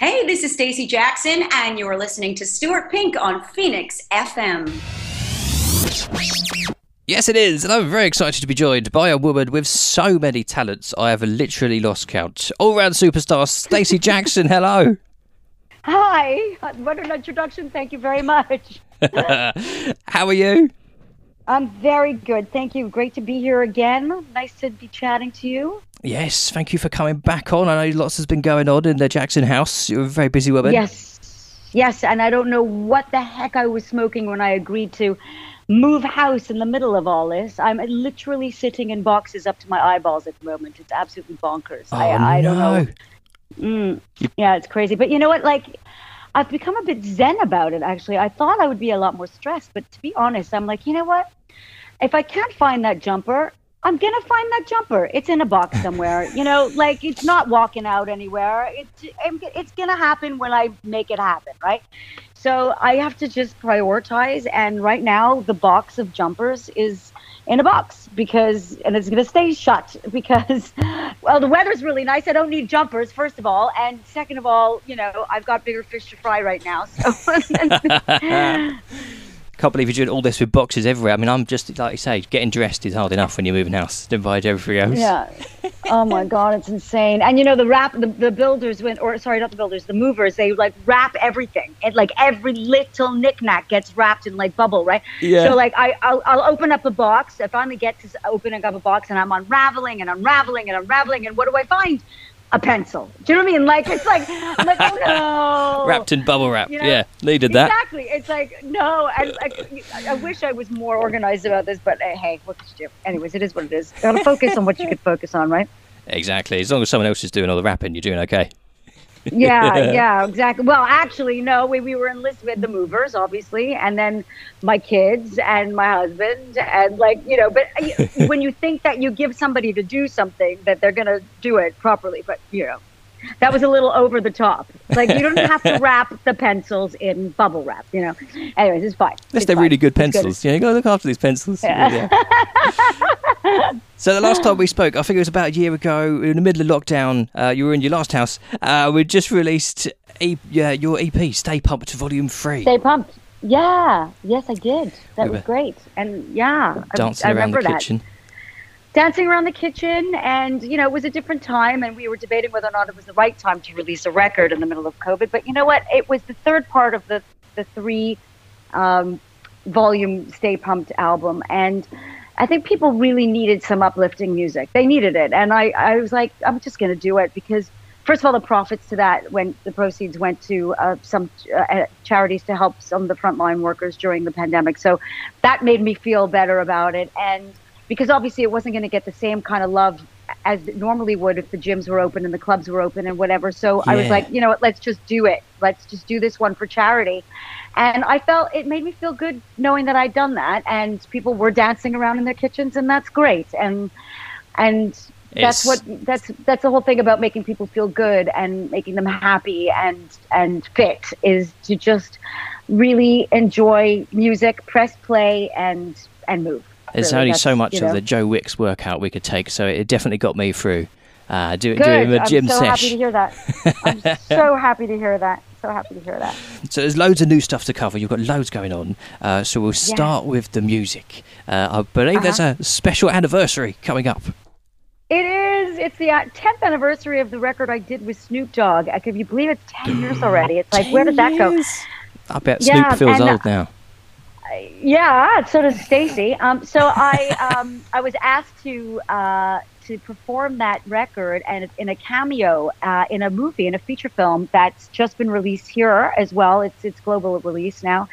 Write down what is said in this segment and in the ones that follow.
Hey, this is Stacey Jackson, and you're listening to Stuart Pink on Phoenix FM. Yes, it is, and I'm very excited to be joined by a woman with so many talents I have literally lost count. All-round superstar Stacey Jackson. Hello. Hi. What an introduction. Thank you very much. How are you? I'm very good. Thank you. Great to be here again. Nice to be chatting to you. Yes, thank you for coming back on. I know lots has been going on in the Jackson house. You're a very busy woman. Yes. Yes, and I don't know what the heck I was smoking when I agreed to move house in the middle of all this. I'm literally sitting in boxes up to my eyeballs at the moment. It's absolutely bonkers. Oh, I, I no. don't know. Mm, yeah, it's crazy. But you know what? Like, I've become a bit zen about it, actually. I thought I would be a lot more stressed, but to be honest, I'm like, you know what? If I can't find that jumper, I'm going to find that jumper. It's in a box somewhere. you know, like, it's not walking out anywhere. It's, it's going to happen when I make it happen, right? So I have to just prioritize. And right now, the box of jumpers is in a box because, and it's going to stay shut because, well, the weather's really nice. I don't need jumpers, first of all. And second of all, you know, I've got bigger fish to fry right now. So. Can't believe you're doing all this with boxes everywhere. I mean, I'm just like you say, getting dressed is hard enough when you're moving house. Don't mind everything else. Yeah. Oh my God, it's insane. And you know, the wrap, the, the builders went, or sorry, not the builders, the movers, they like wrap everything. And like every little knickknack gets wrapped in like bubble, right? Yeah. So like I, I'll, I'll open up a box. I finally get to opening up a box and I'm unraveling and unraveling and unraveling. And what do I find? A pencil. Do you know what I mean? Like, it's like, like, oh no. Wrapped in bubble wrap. You know, yeah, needed that. Exactly. It's like no, and like, I wish I was more organized about this, but uh, hey, what could you do? Anyways, it is what it is. Got to focus on what you could focus on, right? Exactly. As long as someone else is doing all the rapping, you're doing okay. Yeah, yeah, exactly. Well, actually, no, we, we were enlisted with the movers, obviously, and then my kids and my husband, and like you know. But uh, when you think that you give somebody to do something, that they're gonna do it properly, but you know. That was a little over the top. Like you don't have to wrap the pencils in bubble wrap, you know. Anyways, it's fine. Unless It's they're fine. really good It's good. pencils. Yeah, you got to look after these pencils. Yeah. So the last time we spoke, I think it was about a year ago, in the middle of lockdown. Uh, you were in your last house. Uh, we just released e- yeah, your EP, Stay Pumped Volume Three. Stay pumped. Yeah. Yes, I did. That We was great. And yeah, I- Dancing I, around the remember that. kitchen. Dancing around the kitchen, and you know, it was a different time, and we were debating whether or not it was the right time to release a record in the middle of COVID. But you know what? It was the third part of the the three um, volume Stay Pumped album, and I think people really needed some uplifting music. They needed it, and I I was like, I'm just going to do it because first of all, the profits to that when the proceeds went to uh, some uh, charities to help some of the frontline workers during the pandemic. So that made me feel better about it. And because obviously it wasn't going to get the same kind of love as it normally would if the gyms were open and the clubs were open and whatever. So I was like, you know what, let's just do it. Let's just do this one for charity. And I felt it made me feel good knowing that I'd done that and people were dancing around in their kitchens and that's great. And and It's- that's what that's that's the whole thing about making people feel good and making them happy and and fit is to just really enjoy music, press play and and move. There's Really, only so much you of the Joe Wicks workout we could take, so it definitely got me through. Uh, do, Good. doing a I'm gym so sesh. happy to hear that. I'm so happy to hear that. So happy to hear that. So there's loads of new stuff to cover. You've got loads going on. Uh, so we'll start with the music. Uh, I believe there's Uh-huh. a special anniversary coming up. It is. It's the uh, 10th anniversary of the record I did with Snoop Dogg. Uh, Can you believe it's 10 years already? It's like, where did that go? I bet Yeah, Snoop feels and, uh, old now. Yeah, so does Stacey. Um, so I um, I was asked to uh, to perform that record and in a cameo uh, in a movie in a feature film that's just been released here as well. It's it's global release now.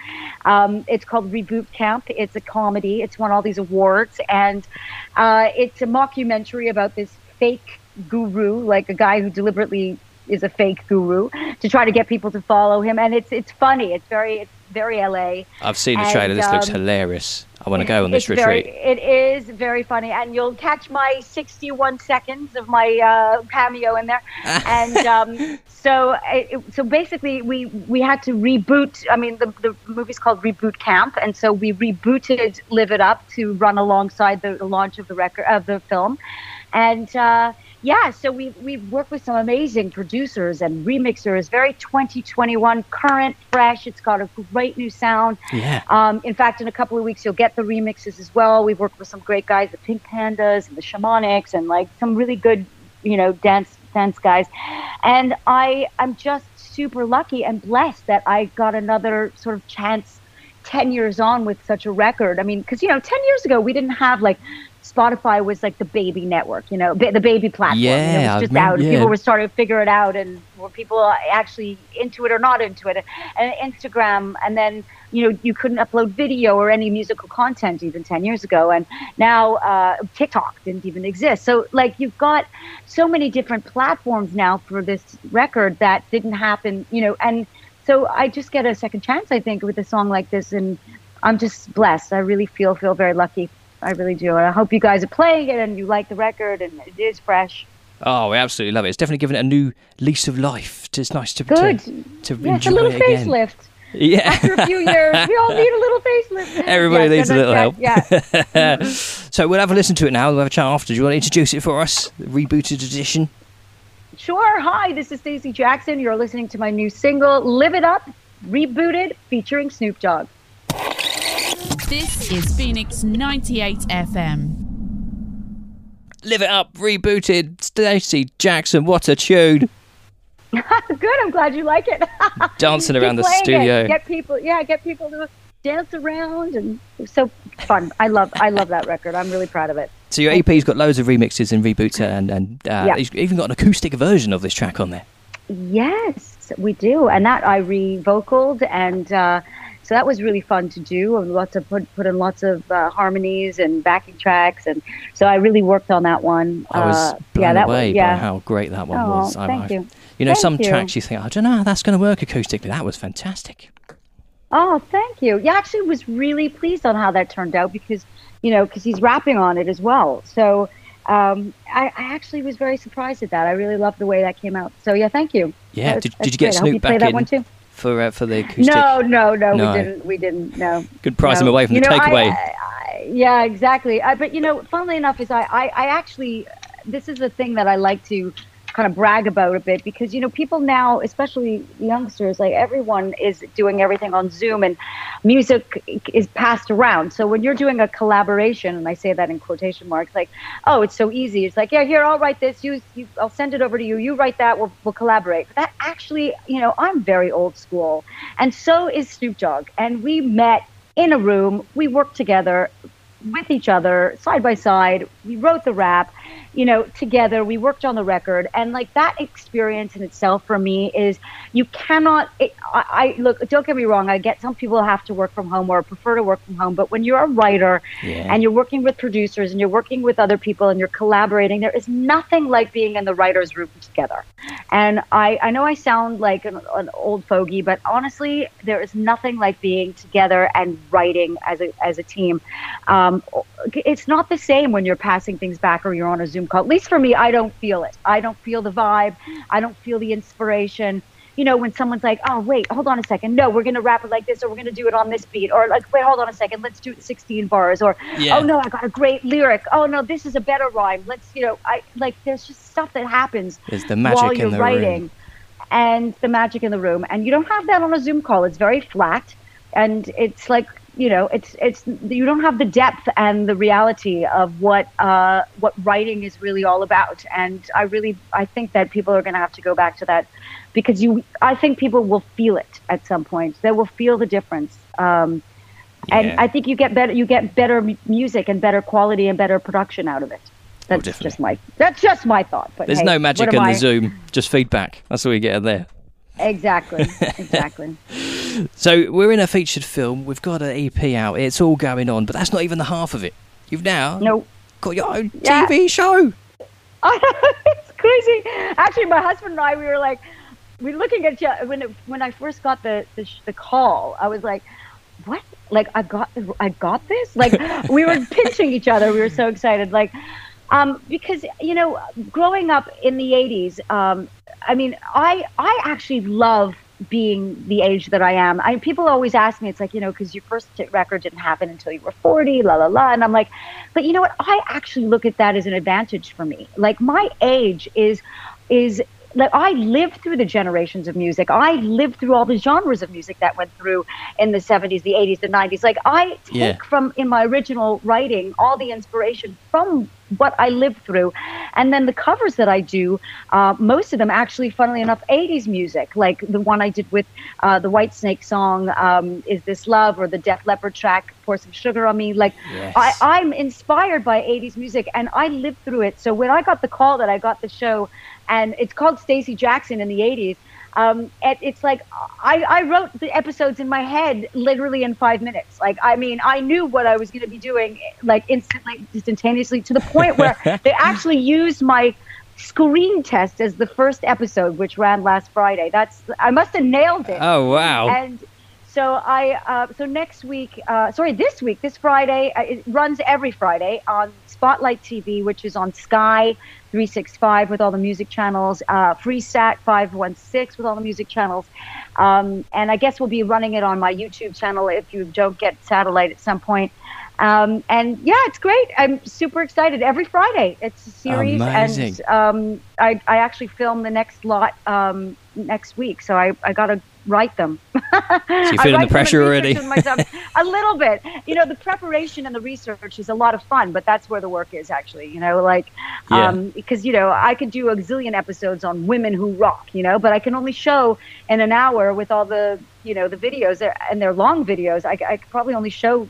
Um, it's called Reboot Camp. It's a comedy. It's won all these awards and uh, it's a mockumentary about this fake guru, like a guy who deliberately is a fake guru to try to get people to follow him. And it's it's funny. It's very it's very LA. I've seen the and, trailer. This looks um, hilarious. I want to go on this it's very, it is very funny, and you'll catch my 61 seconds of my uh, cameo in there. and um, so, it, so basically, we we had to reboot. I mean, the the movie's called Reboot Camp, and so we rebooted Live It Up to run alongside the, the launch of the record of the film, and. Uh, yeah, so we we've worked with some amazing producers and remixers. Very 2021, current, fresh. It's got a great new sound. Yeah. Um, in fact, in a couple of weeks, you'll get the remixes as well. We've worked with some great guys, the Pink Pandas and the Shamanics, and like some really good, you know, dance dance guys. And I I'm just super lucky and blessed that I got another sort of chance 10 years on with such a record. I mean, because, you know, 10 years ago, we didn't have like Spotify was like the baby network, you know, the baby platform. Yeah, you know, it was just remember, out. yeah. People were starting to figure it out, and were people actually into it or not into it? And Instagram, and then you know you couldn't upload video or any musical content even ten years ago, and now uh, TikTok didn't even exist. So like you've got so many different platforms now for this record that didn't happen, you know, and so I just get a second chance, I think, with a song like this, and I'm just blessed. I really feel feel very lucky. I really do. And I hope you guys are playing it and you like the record and it is fresh. Oh, we absolutely love it. It's definitely given it a new lease of life. It's nice to Good. to, to Yeah, it's a enjoy little it facelift. Yeah. After a few years, we all need a little facelift. Everybody Yeah, needs a little help. Yeah. so we'll have a listen to it now. We'll have a chat after. Do you want to introduce it for us? The rebooted edition. Sure. Hi, this is Stacey Jackson. You're listening to my new single, Live It Up, rebooted, featuring Snoop Dogg. This is Phoenix 98 FM. Live it up, rebooted. Stacey Jackson, what a tune! Good. I'm glad you like it. Dancing around the playing it. studio. Get people, yeah, get people to dance around, and it's so fun. I love, I love that record. I'm really proud of it. So your EP's got loads of remixes and reboots, and and uh, Yeah. it's even got an acoustic version of this track on there. Yes, we do, and that I re-vocaled, and uh, so that was really fun to do. And lots of put put in lots of uh, harmonies and backing tracks, and so I really worked on that one. I was Uh, blown yeah, that away was, yeah. by how great that one Oh, was. I- thank I- you. You know, Thank some you. tracks you think, I don't know how that's going to work acoustically. That was fantastic. Oh, thank you. Yeah, actually, was really pleased on how that turned out because, you know, because he's rapping on it as well. So um, I, I actually was very surprised at that. I really loved the way that came out. So yeah, thank you. Yeah, did, did you get great. Snoop play back that in one too? for uh, for the acoustic? No, no, no, No. we didn't. We didn't. No. Could prize no. him away from You the know, takeaway. I- I- yeah, exactly. But you know, funnily enough, is I, I, I actually, this is the thing that I like to kind of brag about a bit because you know people now, especially youngsters, like everyone is doing everything on Zoom and music is passed around. So when you're doing a collaboration, and I say that in quotation marks, like, oh, it's so easy. It's like, yeah, here, I'll write this. You, you I'll send it over to you. You write that. We'll, we'll collaborate. But that actually, you know, I'm very old school, and so is Snoop Dogg. And we met in a room. We worked together with each other, side by side. We wrote the rap, you know, together. We worked on the record, and like that experience in itself for me is you cannot. It, I, I look. Don't get me wrong. I get some people have to work from home or prefer to work from home, but when you're a writer Yeah. and you're working with producers and you're working with other people and you're collaborating, there is nothing like being in the writer's room together. And I, I know I sound like an, an old fogey, but honestly, there is nothing like being together and writing as a as a team. Um, it's not the same when you're passing things back or you're on a Zoom call. At least for me, I don't feel it. I don't feel the vibe. I don't feel the inspiration. You know, when someone's like, "Oh, wait, hold on a second. No, we're gonna rap it like this, or we're gonna do it on this beat, or like, wait, hold on a second. Let's do it 16 bars, or Yeah. oh no, I got a great lyric. Oh no, this is a better rhyme. Let's, you know, I like. There's just stuff that happens There's the magic while in you're the writing room. and the magic in the room and you don't have that on a zoom call it's very flat and it's like you know it's it's you don't have the depth and the reality of what uh what writing is really all about and i really i think that people are going to have to go back to that because you i think people will feel it at some point they will feel the difference um Yeah. and i think you get better you get better m- music and better quality and better production out of it that's definitely. just my that's just my thought but There's hey, no magic in am the I- Zoom, just feedback. That's all you get there. Exactly. Exactly. So we're in a featured film. We've got an EP out. It's all going on, but that's not even the half of it. You've now no. got your own Yeah. TV show. it's crazy. Actually, my husband and I, we were like, we're looking at you when it, when I first got the, the sh- the call. I was like, what? Like I got I got this? Like we were pinching each other. We were so excited. Like, um, because you know, growing up in the '80s, um, I mean, I I actually love being the age that I am. I people always ask me, it's like you know, because your first hit record didn't happen until you were forty, la la la, and I'm like, but you know what? I actually look at that as an advantage for me. Like my age is is like I lived through the generations of music. I lived through all the genres of music that went through in the 70s, the 80s, the 90s. Like I take Yeah. from in my original writing all the inspiration from what I lived through, and then the covers that I do, uh, most of them actually, funnily enough, 80s music. Like the one I did with uh, the Whitesnake song, um, "Is This Love," or the Def Leppard track, "Pour Some Sugar on Me." Like Yes. I, I'm inspired by 80s music and I lived through it. So when I got the call that I got the show, and it's called Stacey Jackson in the 80s, um, it, it's like I, I wrote the episodes in my head literally in five minutes. Like, I mean, I knew what I was going to be doing like instantly, instantaneously, to the point where they actually used my screen test as the first episode, which ran last Friday. That's I must have nailed it. Oh wow! And so I, uh, so next week, uh, sorry, this week, this Friday, uh, it runs every Friday on Spotlight TV, which is on Sky 365 with all the music channels, uh, FreeSat 516 with all the music channels. Um, and I guess we'll be running it on my YouTube channel if you don't get satellite at some point. Um, and yeah, it's great. I'm super excited. Every Friday, it's a series, Amazing. and um, I, I actually film the next lot um, next week, so I, I got to write them. so you're feeling the pressure already? a little bit. You know, the preparation and the research is a lot of fun, but that's where the work is actually. You know, like Yeah. um, because you know I could do a zillion episodes on women who rock. You know, but I can only show in an hour with all the you know the videos and they're long videos. I, I could probably only show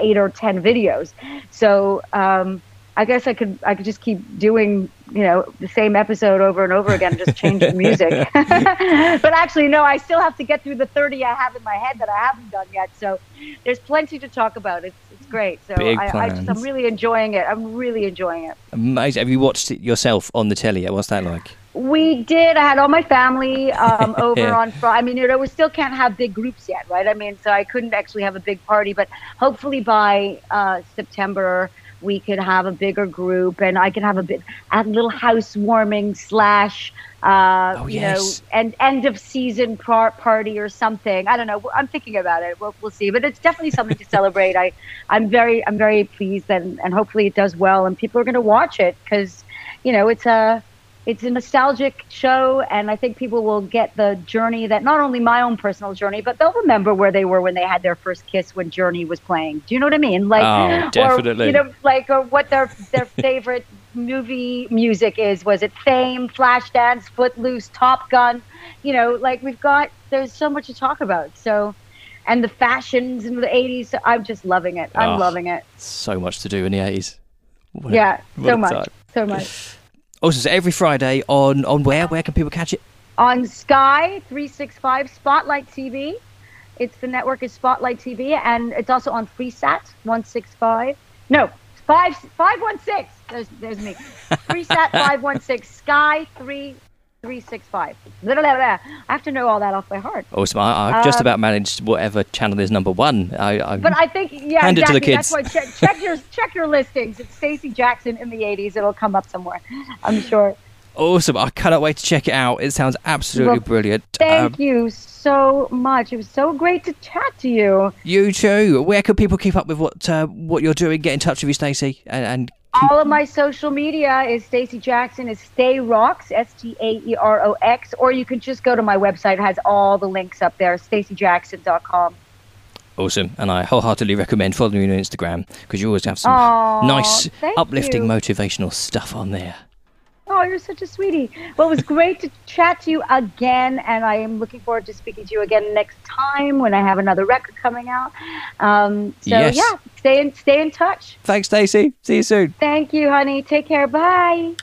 eight or ten videos. So um, I guess I could I could just keep doing you know the same episode over and over again, just change the music. but actually, no, I still have to get through the thirty I have in my head that I haven't done yet. So there's plenty to talk about. It's it's great. So Big I, I'm really enjoying it. I'm really enjoying it. Amazing. Have you watched it yourself on the telly? What's that like? We did. I had all my family um, over on Friday. I mean, you know, we still can't have big groups yet, right? I mean, so I couldn't actually have a big party, but hopefully by uh, September we could have a bigger group, and I could have a bit a little housewarming slash. Uh, Oh, you yes. know, and end of season par- party or something. I don't know. I'm thinking about it. We'll, we'll see. But it's definitely something to celebrate. I, I'm very, I'm very pleased, and, and hopefully it does well, and people are going to watch it because, you know, it's a, it's a nostalgic show, and I think people will get the journey that not only my own personal journey, but they'll remember where they were when they had their first kiss when Journey was playing. Do you know what I mean? Like, Oh, definitely. Or, you know, like or what their their favorite movie music is. Was it Fame, Flashdance, Footloose, Top Gun? You know, like we've got there's so much to talk about. So, and the fashions in the '80s. So I'm just loving it. I'm Oh. loving it. So much to do in the eighties. What a- Yeah, what so much, time. so much. Also, so every Friday on on where where can people catch it? on Sky 365 Spotlight TV. It's the network is Spotlight TV, and it's also on FreeSat 165. No, five 516. There's there's me. FreeSat 516. Sky 3 365. Blah, blah, blah, blah. I have to know all that off by heart. Awesome. I, I've just Um, about managed whatever channel is number one. I, I, But I think yeah, Hand it to exactly. the That's kids. why check, check your check your listings. It's Stacey Jackson in the 80s. It'll come up somewhere. I'm sure. awesome. I cannot wait to check it out. It sounds absolutely Well, brilliant. Thank Um, you so much. It was so great to chat to you. you too. Where can people keep up with what uh, what you're doing? Get in touch with you, Stacey, and, and All of my social media is Stacey Jackson is Stay Rocks S T A E R O X, or you can just go to my website. It has all the links up there. stacyjackson.com. Awesome, and I wholeheartedly recommend following you on Instagram because you always have some Aw, nice, uplifting, you. motivational stuff on there. Oh, you're such a sweetie. Well, it was great to chat to you again, and I am looking forward to speaking to you again next time when I have another record coming out. Um, so Yes. yeah, stay in stay in touch. Thanks, Stacey. See you soon. Thank you, honey. Take care. Bye.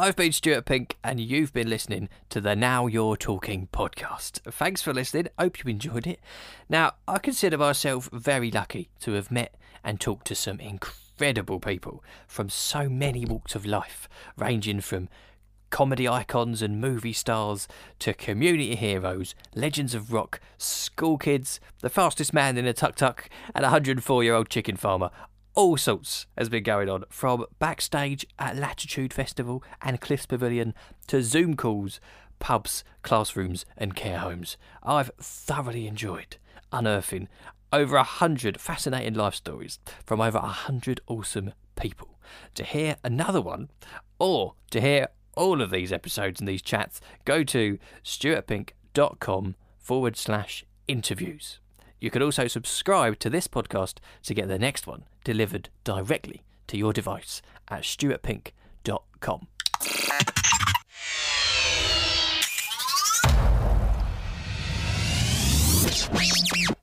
I've been Stuart Pink, and you've been listening to the Now You're Talking podcast. Thanks for listening. Hope you enjoyed it. Now, I consider myself very lucky to have met and talked to some incredible people from so many walks of life, ranging from comedy icons and movie stars to community heroes, legends of rock, school kids, the fastest man in a tuk tuk, and a 104 year old chicken farmer. All sorts has been going on from backstage at Latitude Festival and Cliffs Pavilion to Zoom calls, pubs, classrooms, and care homes. I've thoroughly enjoyed unearthing over a hundred fascinating life stories from over a hundred awesome people. To hear another one, or to hear all of these episodes and these chats, go to stuartpink.com forward slash interviews. You could also subscribe to this podcast to get the next one delivered directly to your device at stuartpink.com. Thank you.